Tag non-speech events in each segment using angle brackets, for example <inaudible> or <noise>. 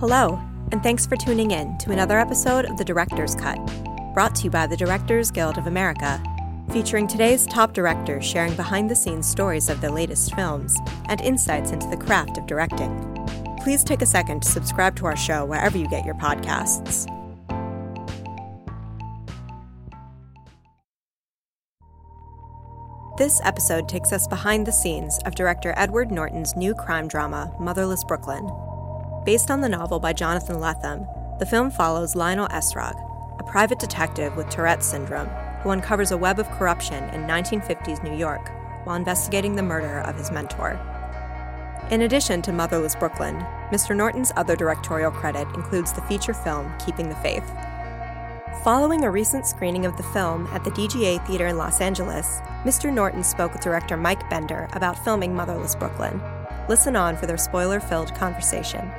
Hello, and thanks for tuning in to another episode of The Director's Cut, brought to you by the Directors Guild of America, featuring today's top directors sharing behind the scenes stories of their latest films and insights into the craft of directing. Please take a second to subscribe to our show wherever you get your podcasts. This episode takes us behind the scenes of director Edward Norton's new crime drama, Motherless Brooklyn. Based on the novel by Jonathan Lethem, the film follows Lionel Essrog, a private detective with Tourette's syndrome who uncovers a web of corruption in 1950s New York while investigating the murder of his mentor. In addition to Motherless Brooklyn, Mr. Norton's other directorial credit includes the feature film Keeping the Faith. Following a recent screening of the film at the DGA Theater in Los Angeles, Mr. Norton spoke with director Mike Binder about filming Motherless Brooklyn. Listen on for their spoiler filled conversation.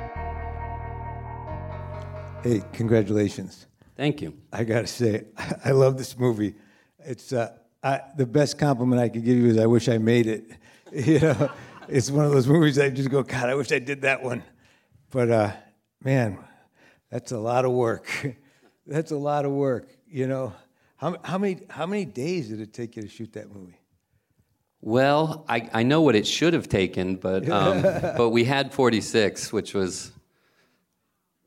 Hey, congratulations. Thank you. I got to say, <laughs> I love this movie. It's uh, I, the best compliment I could give you is I wish I made it. <laughs> You know, it's one of those movies I just go, God, I wish I did that one. But uh, man, that's a lot of work. <laughs> that's a lot of work. You know, how, how many how many days did it take you to shoot that movie? Well, I, I know what it should have taken, but um, but we had 46, which was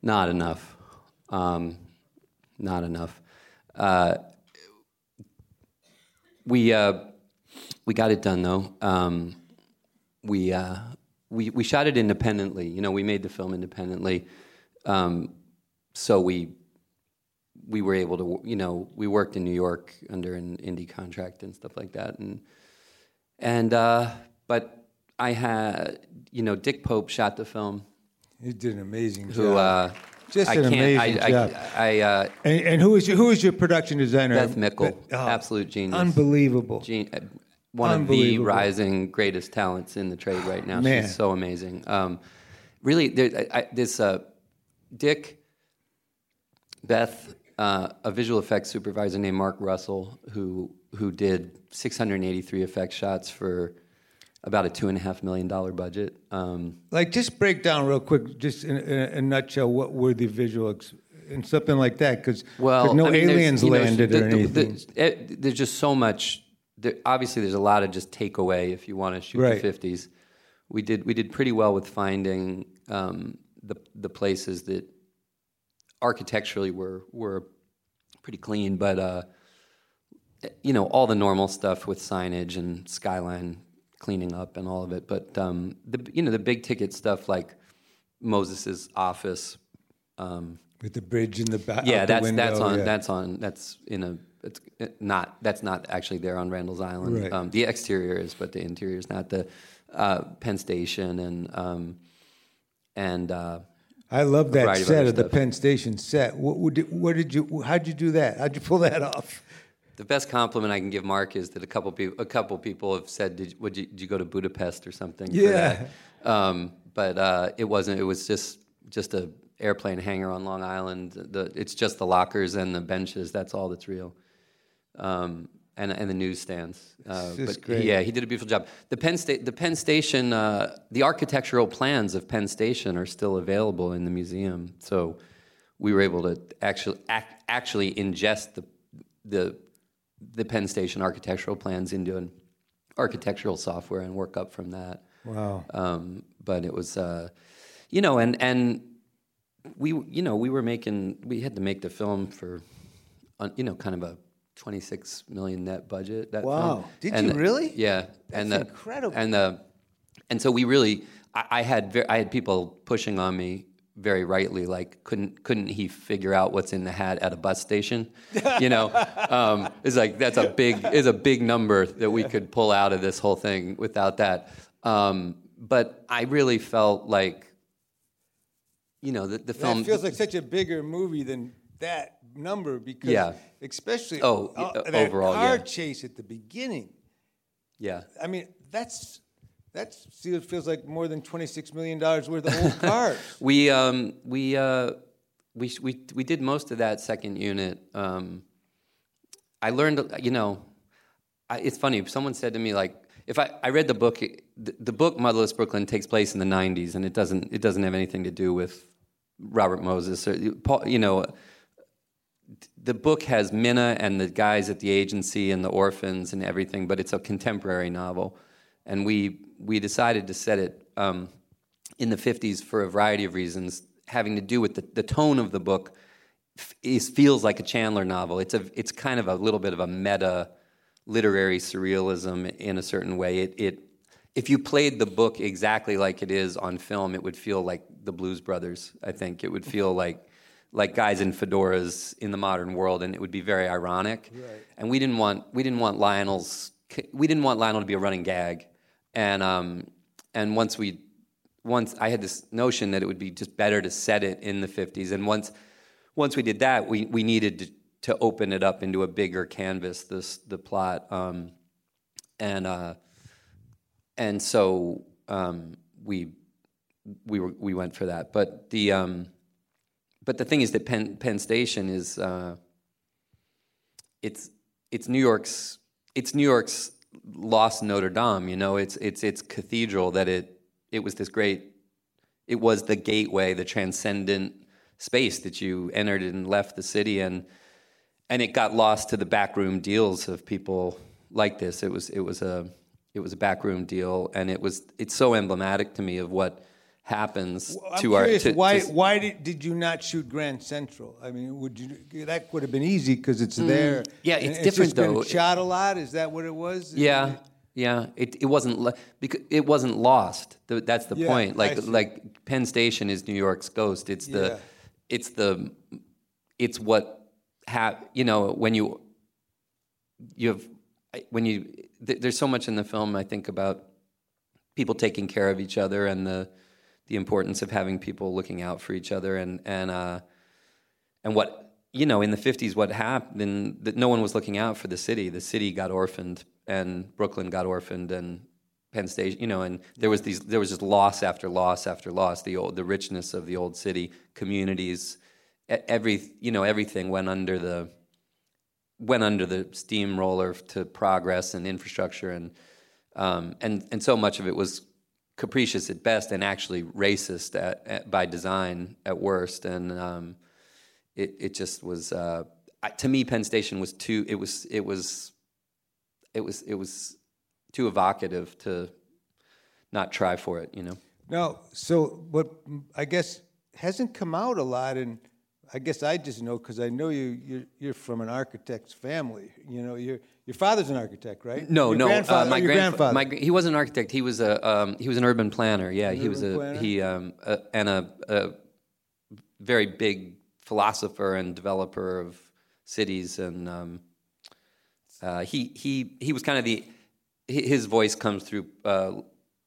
not enough. Um, not enough. Uh, we uh, we got it done though. Um, we uh, we we shot it independently. You know, we made the film independently, um, so we we were able to. You know, we worked in New York under an indie contract and stuff like that, and and uh, but I had you know Dick Pope shot the film. He did an amazing Who job. Just I an amazing I, job. I, I, uh, and, and who is your, who is your production designer? Beth Mickle, Oh, absolute genius. Unbelievable. Gen- uh, one of the rising greatest talents in the trade right now. Man. She's so amazing. Um, really, there, I, this uh, Dick, Beth, uh, a visual effects supervisor named Mark Russell, who who did 683 effect shots for about a two and a half million dollar budget. Um, Like, just break down real quick, just in, in, a, nutshell, what were the visual ex- and something like that? Because Well, no I mean, aliens you know, landed the- or anything. the- it- there's just so much. There, obviously, there's a lot of just takeaway if you want to shoot Right. the 50s. We did we did pretty well with finding um, the the places that architecturally were were pretty clean, but uh, you know all the normal stuff with signage and skyline cleaning up and all of it. But um, the you know the big ticket stuff like Moses's office. Um, With the bridge in the back. yeah, that's window, that's on yeah. that's on that's in a it's not that's not actually there on Randall's Island. Right. Um, the exterior is, but the interior is not. The uh, Penn Station and um, and uh, I love that variety of set of the. Penn Station set. What, would you- what did you? How'd you do that? How'd you pull that <laughs> off? The best compliment I can give Mark is that a couple people a couple people have said, "Did, would you, did you go to Budapest or something?" Yeah. Um, but uh, it wasn't. It was just just a airplane hangar on Long Island. The, it's just the lockers and the benches. That's all that's real. um, and and the newsstands. Uh, but great. yeah, he did a beautiful job. The Penn State, the Penn Station, uh, the architectural plans of Penn Station are still available in the museum. So we were able to actually ac- actually ingest the the the Penn Station architectural plans into an architectural software and work up from that. Wow. Um, but it was, uh, you know, and and we, you know, we were making, we had to make the film for, you know, kind of a 26 million net budget. That Wow. film. Did And you the- really? Yeah, and the, incredible. And the, and so we really, I, I had, ver- I had people pushing on me very rightly, like couldn't couldn't he figure out what's in the hat at a bus station? <laughs> You know, um, it's like that's a big is a big number that we could pull out of this whole thing without that. Um, but I really felt like, you know, the, the film feels like such a bigger movie than that number because, Yeah. especially Oh, uh, overall, car yeah. chase at the beginning. yeah. I mean, that's that feels feels like more than twenty six million dollars worth of old cars. <laughs> We um, we uh, we we we did most of that second unit. Um, I learned, you know, I, it's funny. Someone said to me like, if I, I read the book, the, the book Motherless Brooklyn takes place in the '90s, and it doesn't it doesn't have anything to do with Robert Moses. Or, Paul, you know, the book has Minna and the guys at the agency and the orphans and everything, but it's a contemporary novel, and we we decided to set it um, in the 50s for a variety of reasons, having to do with the, the tone of the book. Is, feels like a Chandler novel. It's a it's kind of a little bit of a meta literary surrealism in a certain way. It, it if you played the book exactly like it is on film, it would feel like the Blues Brothers. I think it would feel <laughs> like like guys in fedoras in the modern world, and it would be very ironic. Right. And we didn't want we didn't want Lionel's we didn't want Lionel to be a running gag, and um, and once we once I had this notion that it would be just better to set it in the 50s, and once once we did that, we we needed to, to open it up into a bigger canvas. This the plot, um, and uh, and so um, we we were we went for that, but the um, but the thing is that Penn, Penn Station is uh, it's it's New York's it's New York's lost Notre Dame. You know, it's it's its cathedral that it it was this great. It was the gateway, the transcendent space that you entered and left the city, and and it got lost to the backroom deals of people like this. It was it was a it was a backroom deal, and it was it's so emblematic to me of what happens I'm to curious, our. To, why to, why did, did you not shoot Grand Central? I mean, would you that would have been easy because it's there. Mm, yeah, it's and different been though. shot a lot. Is that what it was? Yeah, yeah. It it wasn't because it wasn't lost. That's the Yeah, point. Like like Penn Station is New York's ghost. It's the Yeah. It's the it's what ha- you know when you you have when you th- there's so much in the film I think about people taking care of each other and the the importance of having people looking out for each other and and uh, and what you know in the 50s what happened that no one was looking out for the city. The city got orphaned and brooklyn got orphaned and penn station you know and there was these there was just loss after loss after loss. The old the richness of the old city communities every you know everything went under the went under the steamroller to progress and infrastructure and um, and and so much of it was capricious at best and actually racist at, at, by design at worst. And um, it it just was uh, to me Penn Station was too it was it was it was it was too evocative to not try for it you know No. So what I guess hasn't come out a lot, and I guess I just know because I know you. You're, you're from an architect's family. You know, your your father's an architect, right? No, Your no. grandfather- uh, my grandfather. My, he wasn't an architect. He was a um, he was an urban planner. Yeah, he was a planner? he um, a, and a, a very big philosopher and developer of cities. And um, uh, he he he was kind of the his voice comes through uh,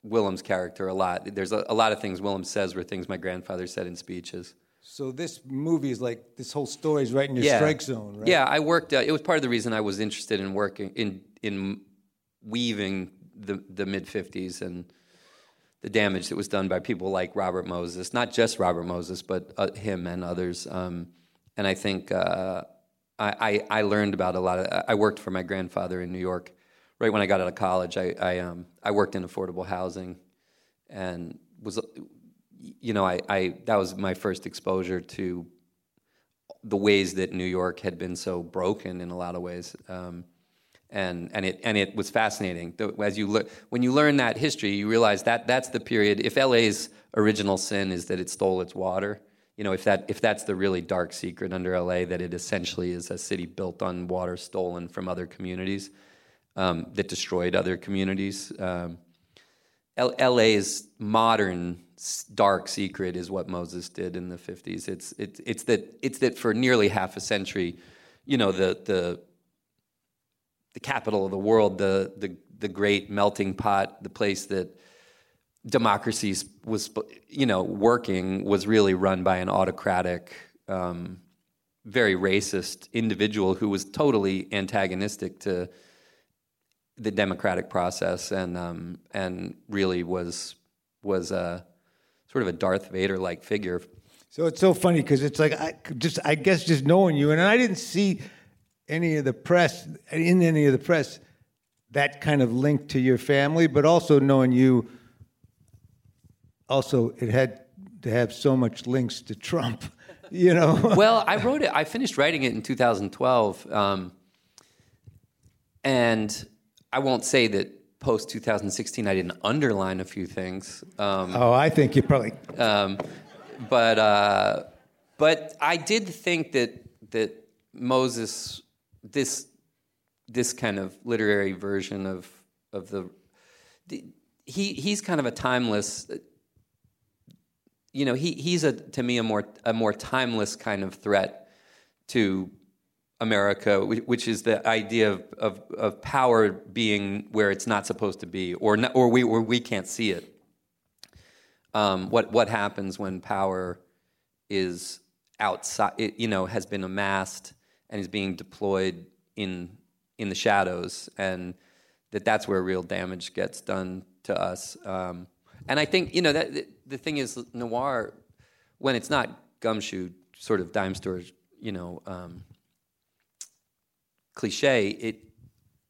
Willem's character a lot. There's a, a lot of things Willem says were things my grandfather said in speeches. So this movie is like this whole story is right in your strike zone, right? Yeah, I worked. Uh, it was part of the reason I was interested in working in in weaving the the mid '50s and the damage that was done by people like Robert Moses, not just Robert Moses, but uh, him and others. Um, and I think uh, I, I I learned about a lot of. I worked for my grandfather in New York. Right when I got out of college, I I, um, I worked in affordable housing, and was you know I, I that was my first exposure to the ways that New York had been so broken in a lot of ways. Um, and, and, it, and it was fascinating. As you look, when you learn that history, you realize that that's the period. If LA's original sin is that it stole its water, you know, if, that, if that's the really dark secret under LA, that it essentially is a city built on water stolen from other communities um, that destroyed other communities. Um, L- LA's modern dark secret is what Moses did in the 50s. It's, it's, it's, that, it's that for nearly half a century, you know, the, the, the capital of the world, the, the, the great melting pot, the place that democracy was, you know, working was really run by an autocratic, um, very racist individual who was totally antagonistic to the democratic process and um, and really was was a sort of a Darth Vader like figure. So it's so funny because it's like I just I guess just knowing you, and I didn't see any of the press in any of the press that kind of link to your family, but also knowing you. Also, it had to have so much links to Trump. <laughs> You know. <laughs> well, I wrote it. I finished writing it in 2012, um, and I won't say that post 2016 I didn't underline a few things. Um, oh, I think you probably. Um, but uh, but I did think that that Moses this this kind of literary version of of the, the he he's kind of a timeless you know, he, he's a, to me a more, a more timeless kind of threat to America, which is the idea of, of, of power being where it's not supposed to be, or, not, or, we, or we can't see it. Um, what, what happens when power is outside, it, you know, has been amassed and is being deployed in, in the shadows, and that that's where real damage gets done to us. Um, and I think, you know, that the thing is, noir, when it's not gumshoe, sort of dime store, you know, um, cliche, it,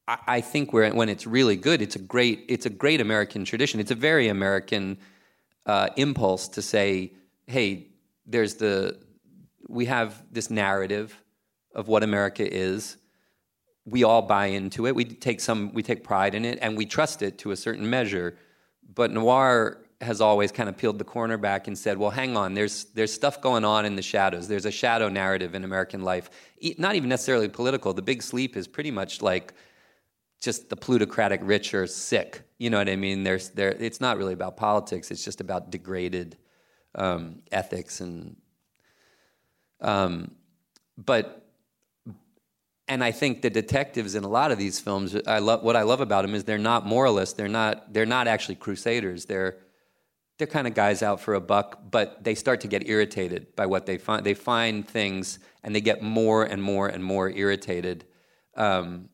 I, think when it's really good, it's a great, it's a great American tradition. It's a very American uh, impulse to say, hey, there's the, we have this narrative of what America is. We all buy into it. We take some, we take pride in it, and we trust it to a certain measure. But noir has always kind of peeled the corner back and said, well, hang on, there's, there's stuff going on in the shadows. There's a shadow narrative in American life, not even necessarily political. The big sleep is pretty much like just the plutocratic rich are sick. You know what I mean? There's, there, it's not really about politics, it's just about degraded um, ethics. and um, But and I think the detectives in a lot of these films, I love what I love about them is they're not moralists. They're not. They're not actually crusaders. They're they're kind of guys out for a buck, but they start to get irritated by what they find. They find things and they get more and more and more irritated. Um,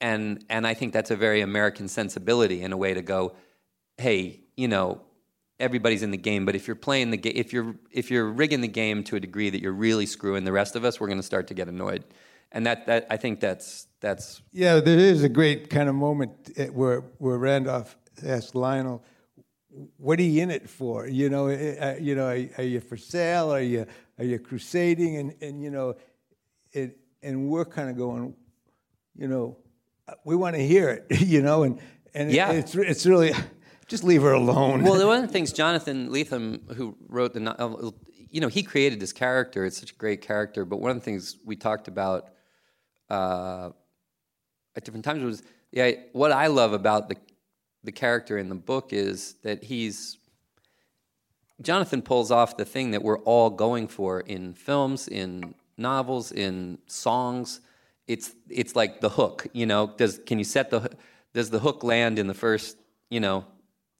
and and I think that's a very American sensibility in a way to go, hey, you know, everybody's in the game, but if you're playing the game, if you're if you're rigging the game to a degree that you're really screwing the rest of us, we're going to start to get annoyed. And that that I think that's that's yeah. There is a great kind of moment where where Randolph asked Lionel what are you in it for? You know, eh, you know, are, are, you for sale? Are you are you crusading? And and you know, it and we're kind of going, you know, we want to hear it. <laughs> You know, and and yeah. it's it's really just leave her alone. Well, one of <laughs> the things Jonathan Lethem, who wrote the novel, you know, he created this character. It's such a great character. But one of the things we talked about uh, at different times was, yeah, what I love about the the character in the book is that he's Jonathan pulls off the thing that we're all going for in films, in novels, in songs. It's it's like the hook, you know. Does can you set the does the hook land in the first, you know,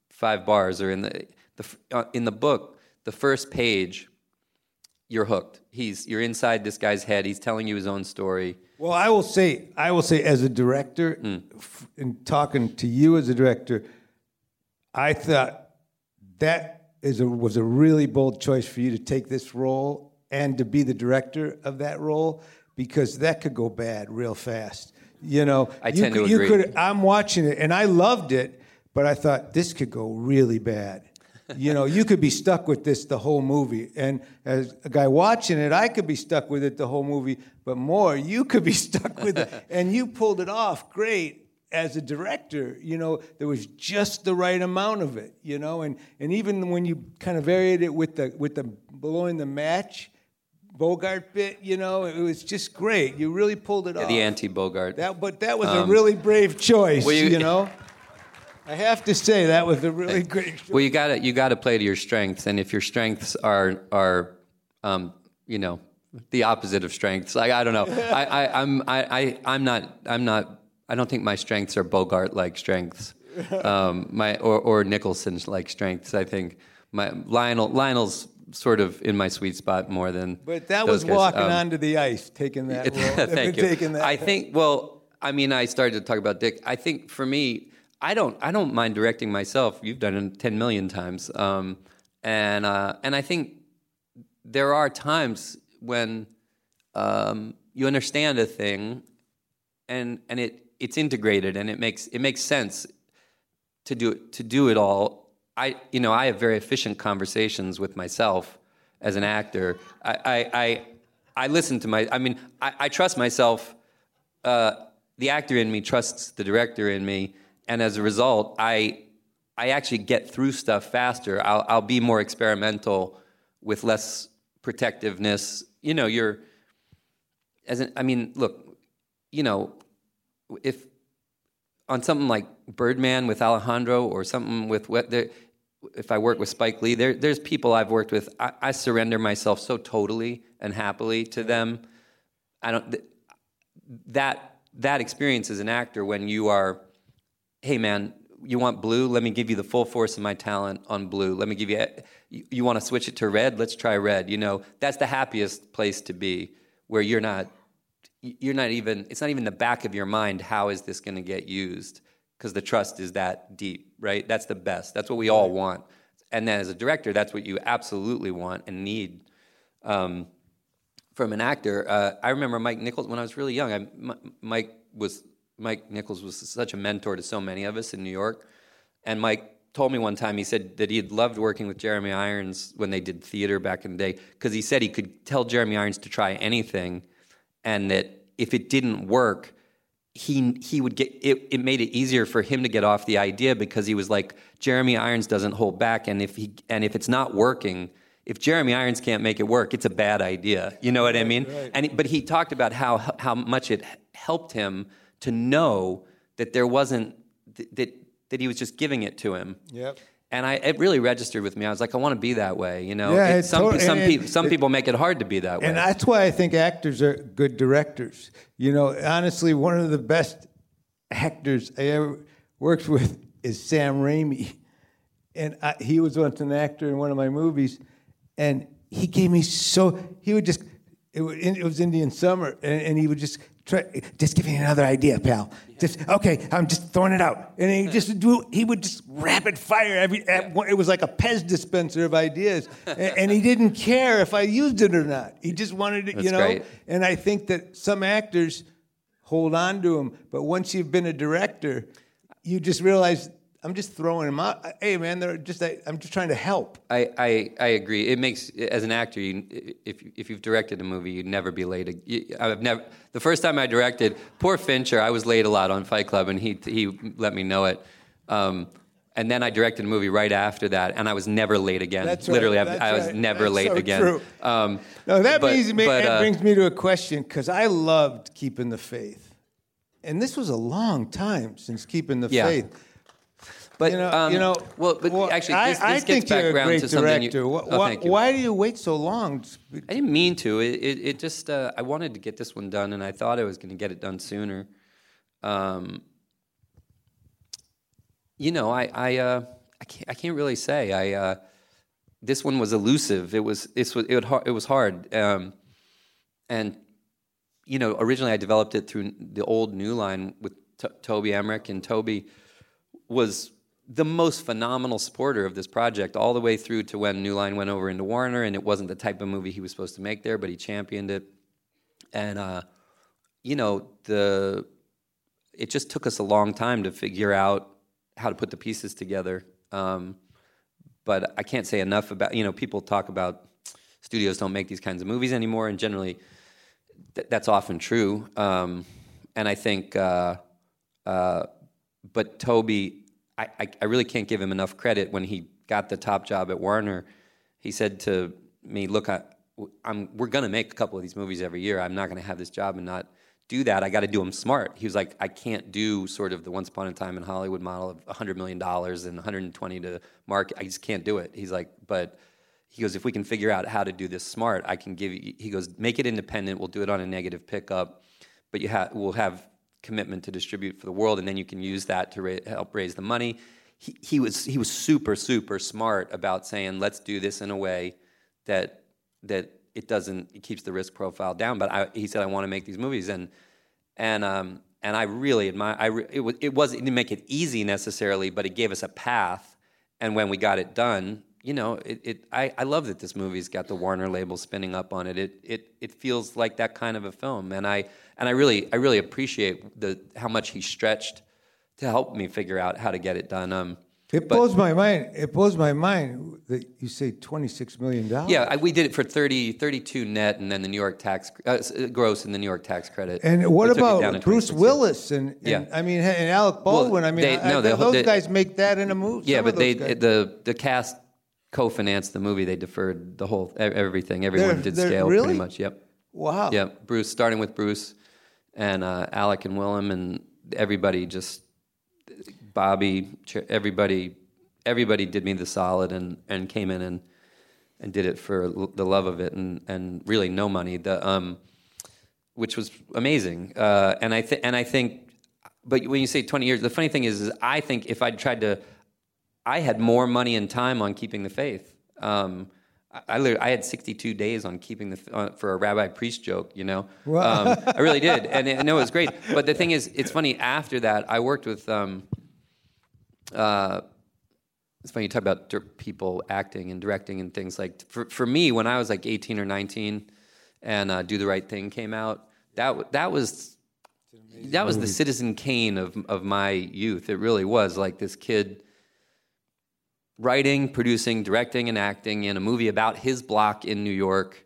five bars or in the the uh, in the book, the first page you're hooked. He's you're inside this guy's head. He's telling you his own story. Well, I will say, I will say, as a director, mm. f- in talking to you as a director, I thought that is a, was a really bold choice for you to take this role and to be the director of that role because that could go bad real fast. You know, I you tend could, to agree. Could, I'm watching it and I loved it, but I thought this could go really bad you know, you could be stuck with this the whole movie. And as a guy watching it, I could be stuck with it the whole movie, but more, you could be <laughs> stuck with it. And you pulled it off great as a director. You know, there was just the right amount of it, you know, and, and even when you kind of varied it with the with the blowing the match, Bogart bit, you know, it was just great. You really pulled it yeah, off. The anti Bogart. That, but that was um, a really brave choice, well, you, you know. I have to say that was a really great. Show. Well, you got to you got to play to your strengths, and if your strengths are are, um, you know, the opposite of strengths, like I don't know, <laughs> I, I I'm I, I I'm not I'm not I don't think my strengths are Bogart like strengths, um, my or or Nicholson like strengths. I think my Lionel Lionel's sort of in my sweet spot more than. But that was guys. walking um, onto the ice, taking that. <laughs> Role. Thank <laughs> you. Taking that. I think. Well, I mean, I started to talk about Dick. I think for me, I don't I don't mind directing myself. You've done it ten million times, um, and uh, and I think there are times when um, you understand a thing, and and it it's integrated and it makes it makes sense to do it to do it all. I, you know, I have very efficient conversations with myself as an actor. I, I, I, I listen to my. I mean, I, I trust myself. Uh, the actor in me trusts the director in me, and as a result, I, I actually get through stuff faster. I'll, I'll be more experimental with less protectiveness. You know, you're. As an, I mean, look, you know, if on something like Birdman with Alejandro or something with what there, if I work with Spike Lee, there, there's people I've worked with. I, I, surrender myself so totally and happily to them. I don't that that experience as an actor when you are, hey man, you want blue? Let me give you the full force of my talent on blue. Let me give you. You, you want to switch it to red? Let's try red. You know, that's the happiest place to be, where you're not you're not even it's not even the back of your mind how is this going to get used because the trust is that deep right that's the best that's what we all want and then as a director that's what you absolutely want and need um, from an actor uh, i remember mike nichols when i was really young I, M- mike was mike nichols was such a mentor to so many of us in new york. And mike told me one time he said that he had loved working with jeremy irons when they did theater back in the day because he said he could tell jeremy irons to try anything and that if it didn't work, he he would get it, it made it easier for him to get off the idea because he was like Jeremy Irons doesn't hold back and if he and if it's not working if Jeremy Irons can't make it work it's a bad idea. You know what I mean? Right. and but he talked about how how much it helped him to know that there wasn't that that he was just giving it to him yep and I, it really registered with me. I was like, I want to be that way, you know. Yeah, it, some totally, some, people some people make it hard to be that way, and that's why I think actors are good directors. You know, honestly, one of the best actors I ever worked with is Sam Raimi, and I, he was once an actor in one of my movies, and he gave me so he would just it was, it was Indian Summer, and he would just try, just give me another idea, pal. Just okay, I'm just throwing it out, and he just do. He would just rapid fire every. It was like a Pez dispenser of ideas, and, and, he didn't care if I used it or not. He just wanted it, That's you know. Great. And I think that some actors hold on to them, but once you've been a director, you just realize I'm just throwing them out. Hey, man, they're just. I'm just trying to help. I, I, I agree. It makes as an actor, you, if if you've directed a movie, you'd never be late. I've never. The first time I directed, poor Fincher, I was late a lot on Fight Club, and he he let me know it. Um, and then I directed a movie right after that, and I was never late again. That's Literally, right. I, That's I was right. never That's late so again. True. Um, no, that but, me, but, that uh, brings me to a question because I loved keeping the faith, and this was a long time since keeping the Yeah. faith. But You know, um, you know. well, but well, actually, I, this, this I gets think back around to something. You. Oh, why, thank you. why do you wait so long? I didn't mean to. It, it, it just uh, I wanted to get this one done, and I thought I was going to get it done sooner. Um, you know, I I, uh, I can't I can't really say. I uh, this one was elusive. It was it was it, it was hard, um, and you know, originally I developed it through the old New Line with T- Toby Emmerich, and Toby was the most phenomenal supporter of this project all the way through to when New Line went over into Warner, and it wasn't the type of movie he was supposed to make there, but he championed it. And uh, you know, the it just took us a long time to figure out how to put the pieces together. Um, but I can't say enough about you know people talk about studios don't make these kinds of movies anymore, and generally th- that's often true. Um, and I think, uh, uh, but Toby, I, I, really can't give him enough credit when he got the top job at Warner. He said to me, "Look, I, I'm, we're going to make a couple of these movies every year. I'm not going to have this job and not do that. I got to do them smart." He was like, "I can't do sort of the Once Upon a Time in Hollywood model of 100 million dollars and 120 to market. I just can't do it." He's like, "But." He goes, if we can figure out how to do this smart, I can give you. He goes, make it independent. We'll do it on a negative pickup, but you have we'll have commitment to distribute for the world, and then you can use that to ra- help raise the money. He, he was he was super super smart about saying, let's do this in a way that that it doesn't it keeps the risk profile down. But I, he said, I want to make these movies, and and um, and I really admire. I re, it was it was it didn't make it easy necessarily, but it gave us a path. And when we got it done, you know, it, it I, I love that this movie's got the Warner label spinning up on it. It it it feels like that kind of a film, and I and I really I really appreciate the how much he stretched to help me figure out how to get it done. Um, It blows my mind. It blows my mind that you say twenty-six million dollars. Yeah, I, we did it for 30, 32 net, and then the New York tax uh, uh, gross and the New York tax credit. And what took it down about Bruce Willis and, and Yeah. I mean and Alec Baldwin? I mean, they- I, no, I, they- those they- guys make that in a movie. Yeah, but they the the cast co-financed the movie. They deferred the whole everything. Everyone They're- did they're- scale really? pretty much. Yep. wow. Yep. Bruce, starting with Bruce and uh, Alec and Willem and everybody just Bobby, everybody, everybody did me the solid and, and came in and and did it for l- the love of it and, and really no money. The um, which was amazing. Uh, and I think and I think, but when you say twenty years, the funny thing is, is I think if I'd tried to, I had more money and time on keeping the faith. Um, I, I, I had 62 days on keeping the uh, for a rabbi priest joke, you know. Um, <laughs> I really did, and, it- and it was great. But the thing is, it's funny. After that, I worked with. Um, uh, it's funny you talk about people acting and directing and things like. For for me, when I was like 18 or 19, and uh, Do the Right Thing came out, that that was that was the Citizen Kane of of my youth. It really was like this kid writing, producing, directing, and acting in a movie about his block in New York.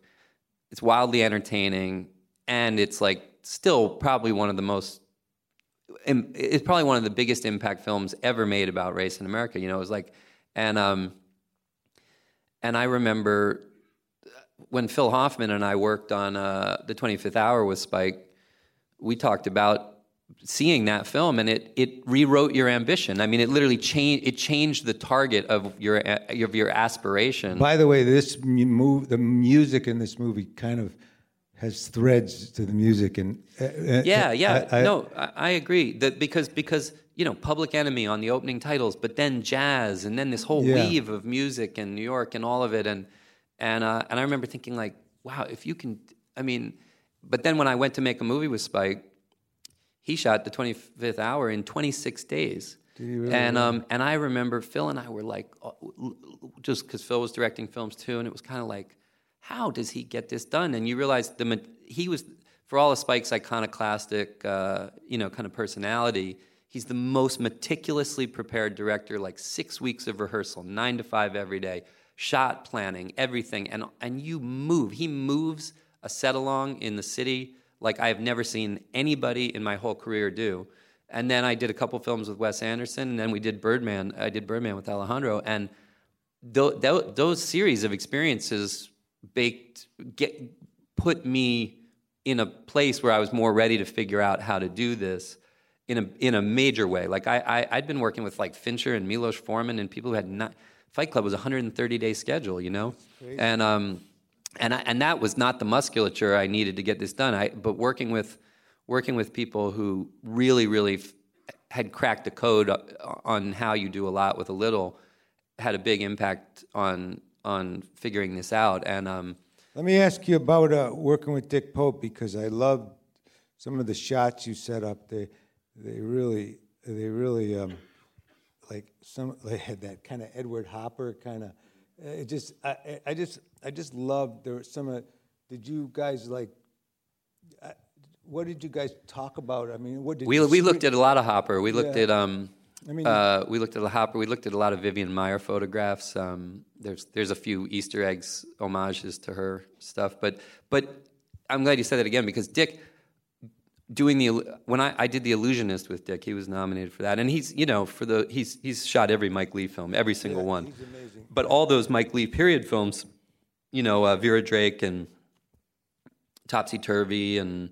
It's wildly entertaining, and it's like still probably one of the most. It's probably one of the biggest impact films ever made about race in America. You know, it was like, and um, and I remember when Phil Hoffman and I worked on uh, the 25th Hour with Spike, we talked about seeing that film and it it rewrote your ambition. I mean, it literally changed it changed the target of your of your aspiration. By the way, this move, the music in this movie kind of has threads to the music, and uh, uh, yeah, yeah. I- I- no, I, I agree that because because you know Public Enemy on the opening titles, but then jazz, and then this whole Yeah. weave of music and New York and all of it, and and uh, and I remember thinking like, wow, if you can, I mean, but then when I went to make a movie with Spike, he shot the 25th hour in 26 days. and um, and I remember Phil and I were like, uh, just because Phil was directing films too, and it was kind of like, how does he get this done? And you realize the he was for all of Spike's iconoclastic, uh, you know, kind of personality. He's the most meticulously prepared director. Like six weeks of rehearsal, nine to five every day, shot planning, everything, and and you move. He moves a set along in the city like I have never seen anybody in my whole career do. And then I did a couple films with Wes Anderson, and then we did Birdman. I did Birdman with Alejandro, and th- th- those series of experiences baked get put me in a place where I was more ready to figure out how to do this in a in a major way. Like I, I I'd been working with like Fincher and Milos Forman and people who had not Fight Club was a 130 day schedule, you know, and um and I, and that was not the musculature I needed to get this done. I but working with working with people who really really f- had cracked the code on how you do a lot with a little had a big impact on on figuring this out and um Let me ask you about uh, working with Dick Pope because I loved some of the shots you set up. They, they really, they really, um, like some, they had that kind of Edward Hopper kind of. It just, I, I- just, I just loved there were some of. Did you guys like? I- What did you guys talk about? I mean, what did we you we looked at a lot of Hopper. We looked Yeah. at um, I mean- uh, we looked at a Hopper. We looked at a lot of Vivian Maier photographs. Um, there's there's a few Easter eggs, homages to her stuff. But but I'm glad you said that again because Dick doing the when I, I did the illusionist with Dick, he was nominated for that, and he's you know for the he's he's shot every Mike Leigh film, every single one. he's amazing. But all those Mike Leigh period films, you know, uh, Vera Drake and Topsy Turvy, and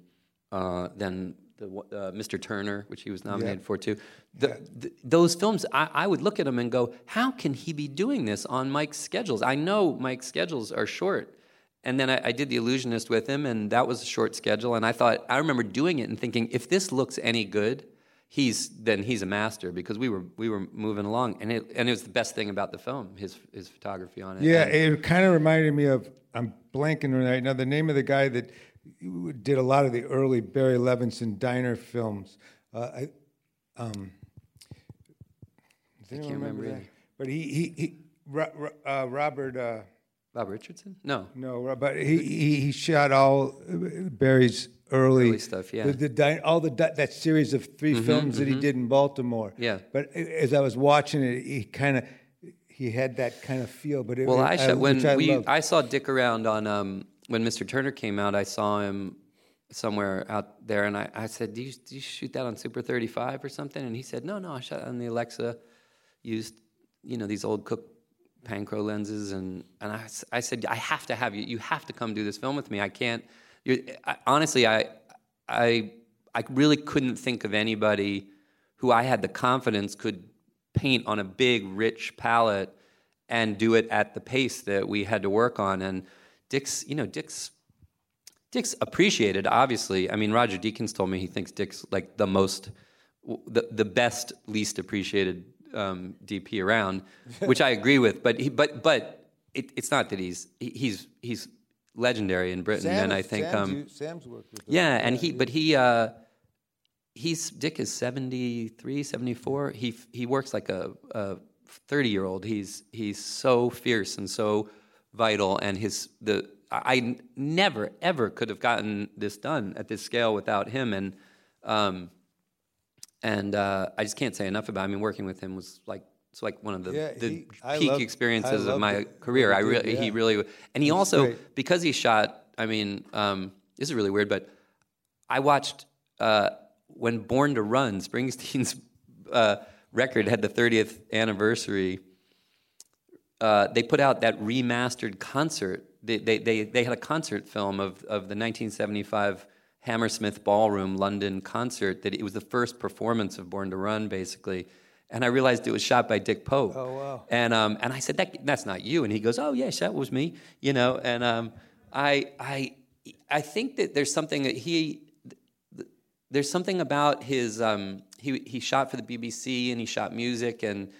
uh, then the uh, Mr. Turner, which he was nominated for too. The, th those films, I, I would look at them and go, "How can he be doing this on Mike's schedules?" I know Mike's schedules are short. And then I, I did The Illusionist with him, and that was a short schedule. And I thought, I remember doing it and thinking, if this looks any good, he's then he's a master because we were we were moving along, and it and it was the best thing about the film, his his photography on it. Yeah, And- it kind of reminded me of. I'm blanking right now. The name of the guy that did a lot of the early Barry Levinson diner films. Uh, I, um, anyone can't remember that? But he he, he uh, Robert. Uh, Bob Richardson? No. No, but he, he, he shot all uh, Barry's early, Early stuff, yeah. The, the all the that series of 3 mm-hmm, films that he mm-hmm. did in Baltimore. Yeah. But as I was watching it, he kind of he had that kind of feel. But it, Well, I I, shot when I we loved. I saw Dick around on um, when Mr. Turner came out. I saw him somewhere out there, and I, I said, do you, "Do you shoot that on Super 35 or something?" And he said, "No, no, I shot on the Alexa. Used you know these old Cooke Panchro lenses, and and I, I said, I have to have you. You have to come do this film with me. I can't. I, honestly, I I I really couldn't think of anybody who I had the confidence could paint on a big, rich palette and do it at the pace that we had to work on. And Dick's, you know, Dick's Dick's appreciated, obviously. I mean, Roger Deakins told me he thinks Dick's like the most, the, the best, least appreciated um, DP around, which I agree with. But he, but but it, it's not that he's he- he's he's legendary in Britain, Sam- and I think Sam's, um, Sam's worked with him. yeah, and he, but he, uh, he's Dick is 73, 74. He he works like a, a 30 year old. He's he's so fierce and so vital, and his the I I never ever could have gotten this done at this scale without him, and um, and uh, I just can't say enough about. It. I mean, working with him was like. It's like one of the, Yeah, the he- peak loved- experiences of my it. career. I Really really, he really, and he also great. because he shot. I mean, um, this is really weird, but I watched uh, when Born to Run, Springsteen's <laughs> uh, record had the 30th anniversary. Uh, they put out that remastered concert. They, they, they, they had a concert film of, of the 1975 Hammersmith Ballroom London concert. That it was the first performance of Born to Run, basically. And I realized it was shot by Dick Pope. Oh, wow. And um, and I said that that's not you. And he goes, Oh yes, that was me. You know. And um, I I I think that there's something that he there's something about his um, he he shot for the BBC and he shot music and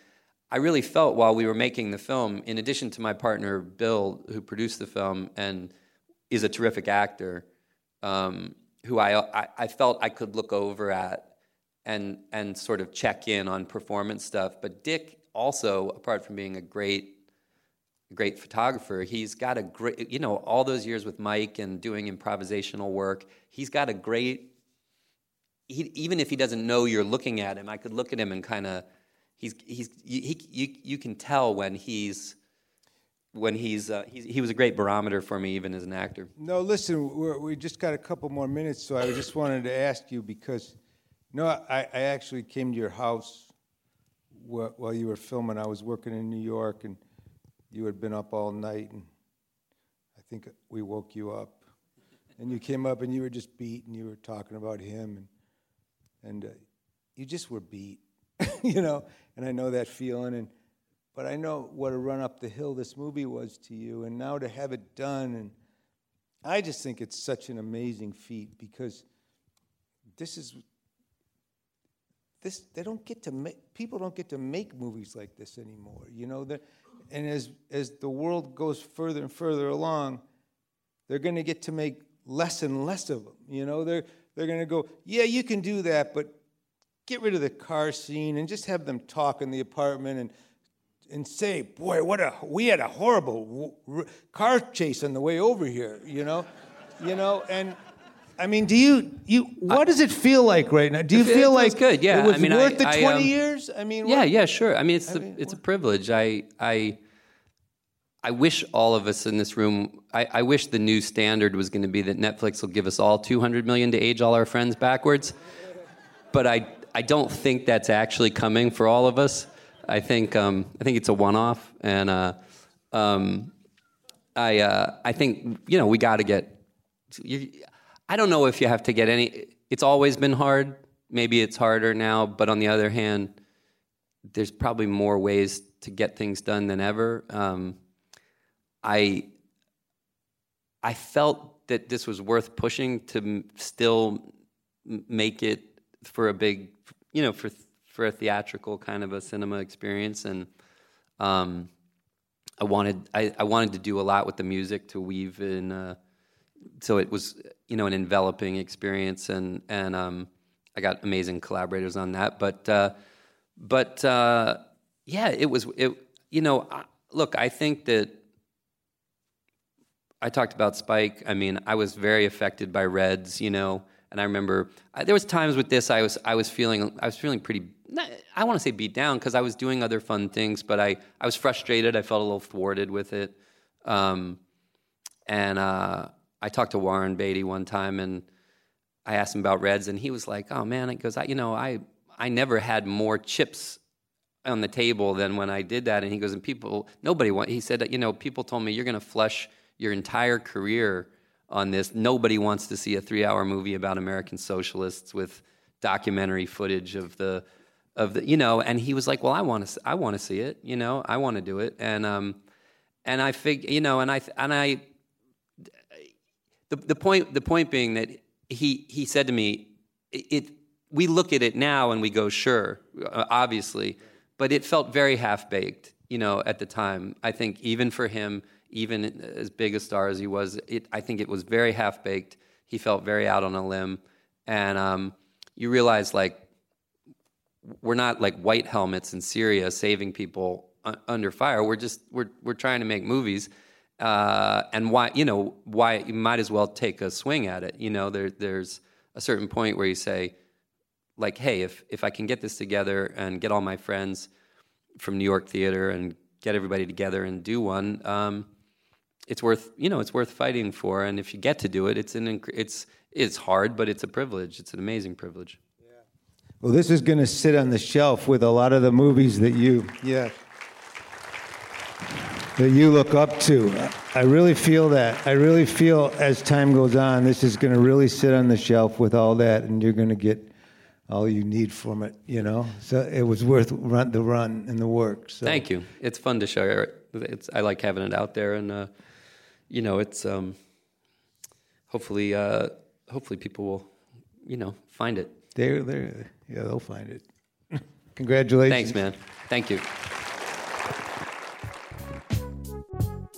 I really felt while we were making the film, in addition to my partner Bill, who produced the film and is a terrific actor, um, who I, I felt I could look over at and and sort of check in on performance stuff. But Dick also, apart from being a great great photographer. He's got a great, you know, all those years with Mike and doing improvisational work. He's got a great, he, even if he doesn't know you're looking at him, I could look at him and kind of, he's, he's, he, you, you can tell when he's, when he's, uh, he's, he was a great barometer for me even as an actor. No, listen, we just got a couple more minutes, so I just wanted to ask you because, no, I, I actually came to your house wh- while you were filming. I was working in New York, and you had been up all night, and I think we woke you up, and you came up and you were just beat, and you were talking about him, and and uh, you just were beat, <laughs> you know. And I know that feeling, and but I know what a run up the hill this movie was to you, and now to have it done, and I just think it's such an amazing feat because this is this they don't get to make people don't get to make movies like this anymore you know? And as as the world goes further and further along they're going to get to make less and less of them you know? They're they're going to go yeah you can do that but get rid of the car scene and just have them talk in the apartment and and say boy what a we had a horrible car chase on the way over here you know <laughs> you know and I mean, do you you what does it feel like right now? Do you feel like good, yeah. it was I mean, I- worth the I, twenty um, years? I mean, Yeah, what- yeah, sure. I mean, it's a, mean, it's a privilege. I I I wish all of us in this room. I, I wish the new standard was going to be that Netflix will give us all 200 million to age all our friends backwards. But I I don't think that's actually coming for all of us. I think um, I think it's a one-off, and uh, um, I uh, I think you know we got to get. You, I don't know if you have to get any. It's always been hard. Maybe it's harder now, but on the other hand, there's probably more ways to get things done than ever. Um, I I felt that this was worth pushing to m- still m- make it for a big, you know, for for a theatrical kind of a cinema experience, and um, I wanted I, I wanted to do a lot with the music to weave in. Uh, so it was you know an enveloping experience, and and um, I got amazing collaborators on that. But uh, but uh, yeah, it was it. You know, I, look, I think that I talked about Spike. I mean, I was very affected by Reds, you know, and I remember I, there was times with this I was I was feeling I was feeling pretty. Not, I want to say beat down because I was doing other fun things, but I I was frustrated. I felt a little thwarted with it, um, and uh, I talked to Warren Beatty one time and I asked him about Reds, and he was like, "Oh man," he goes, I, "You know, I I never had more chips." on the table than when I did that. And he goes, and people, nobody want. He said, you know, people told me you're going to flush your entire career on this. Nobody wants to see a three-hour movie about American socialists with documentary footage of the of the you know. And he was like, well, I want to, I want to see it. You know, I want to do it. And um, and I fig, you know, and I and I. The, the point the point being that he he said to me, it, it we look at it now and we go, sure, uh, obviously but it felt very half baked, you know, at the time. I think even for him, even as big a star as he was, it, I think it was very half baked. He felt very out on a limb, and um, you realize like we're not like white helmets in Syria saving people under fire. We're just we're we're trying to make movies, uh, and why you know why you might as well take a swing at it. You know, there there's a certain point where you say like, hey, if if I can get this together and get all my friends from New York theater and get everybody together and do one, um, it's worth you know it's worth fighting for. And if you get to do it, it's an it's it's hard, but it's a privilege. It's an amazing privilege. Yeah. Well, this is going to sit on the shelf with a lot of the movies that you yeah that you look up to. I really feel that. I really feel as time goes on, this is going to really sit on the shelf with all that, and you're going to get all you need from it, you know. So it was worth run, the run and the work. So. Thank you. It's fun to share it. It's I like having it out there, and uh, you know, it's um, hopefully uh, hopefully people will, you know, find it. They're there. yeah they'll find it. <laughs> Congratulations. Thanks, man. Thank you.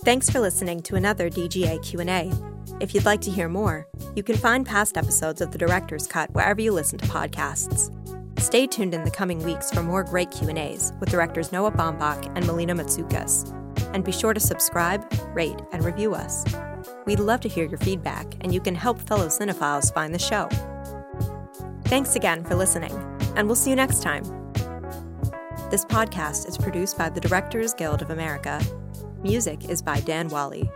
Thanks for listening to another DGA Q&A. If you'd like to hear more, you can find past episodes of The Director's Cut wherever you listen to podcasts. Stay tuned in the coming weeks for more great Q&As with directors Noah Baumbach and Melina Matsoukas. And be sure to subscribe, rate, and review us. We'd love to hear your feedback, and you can help fellow cinephiles find the show. Thanks again for listening, and we'll see you next time. This podcast is produced by the Directors Guild of America. Music is by Dan Wally.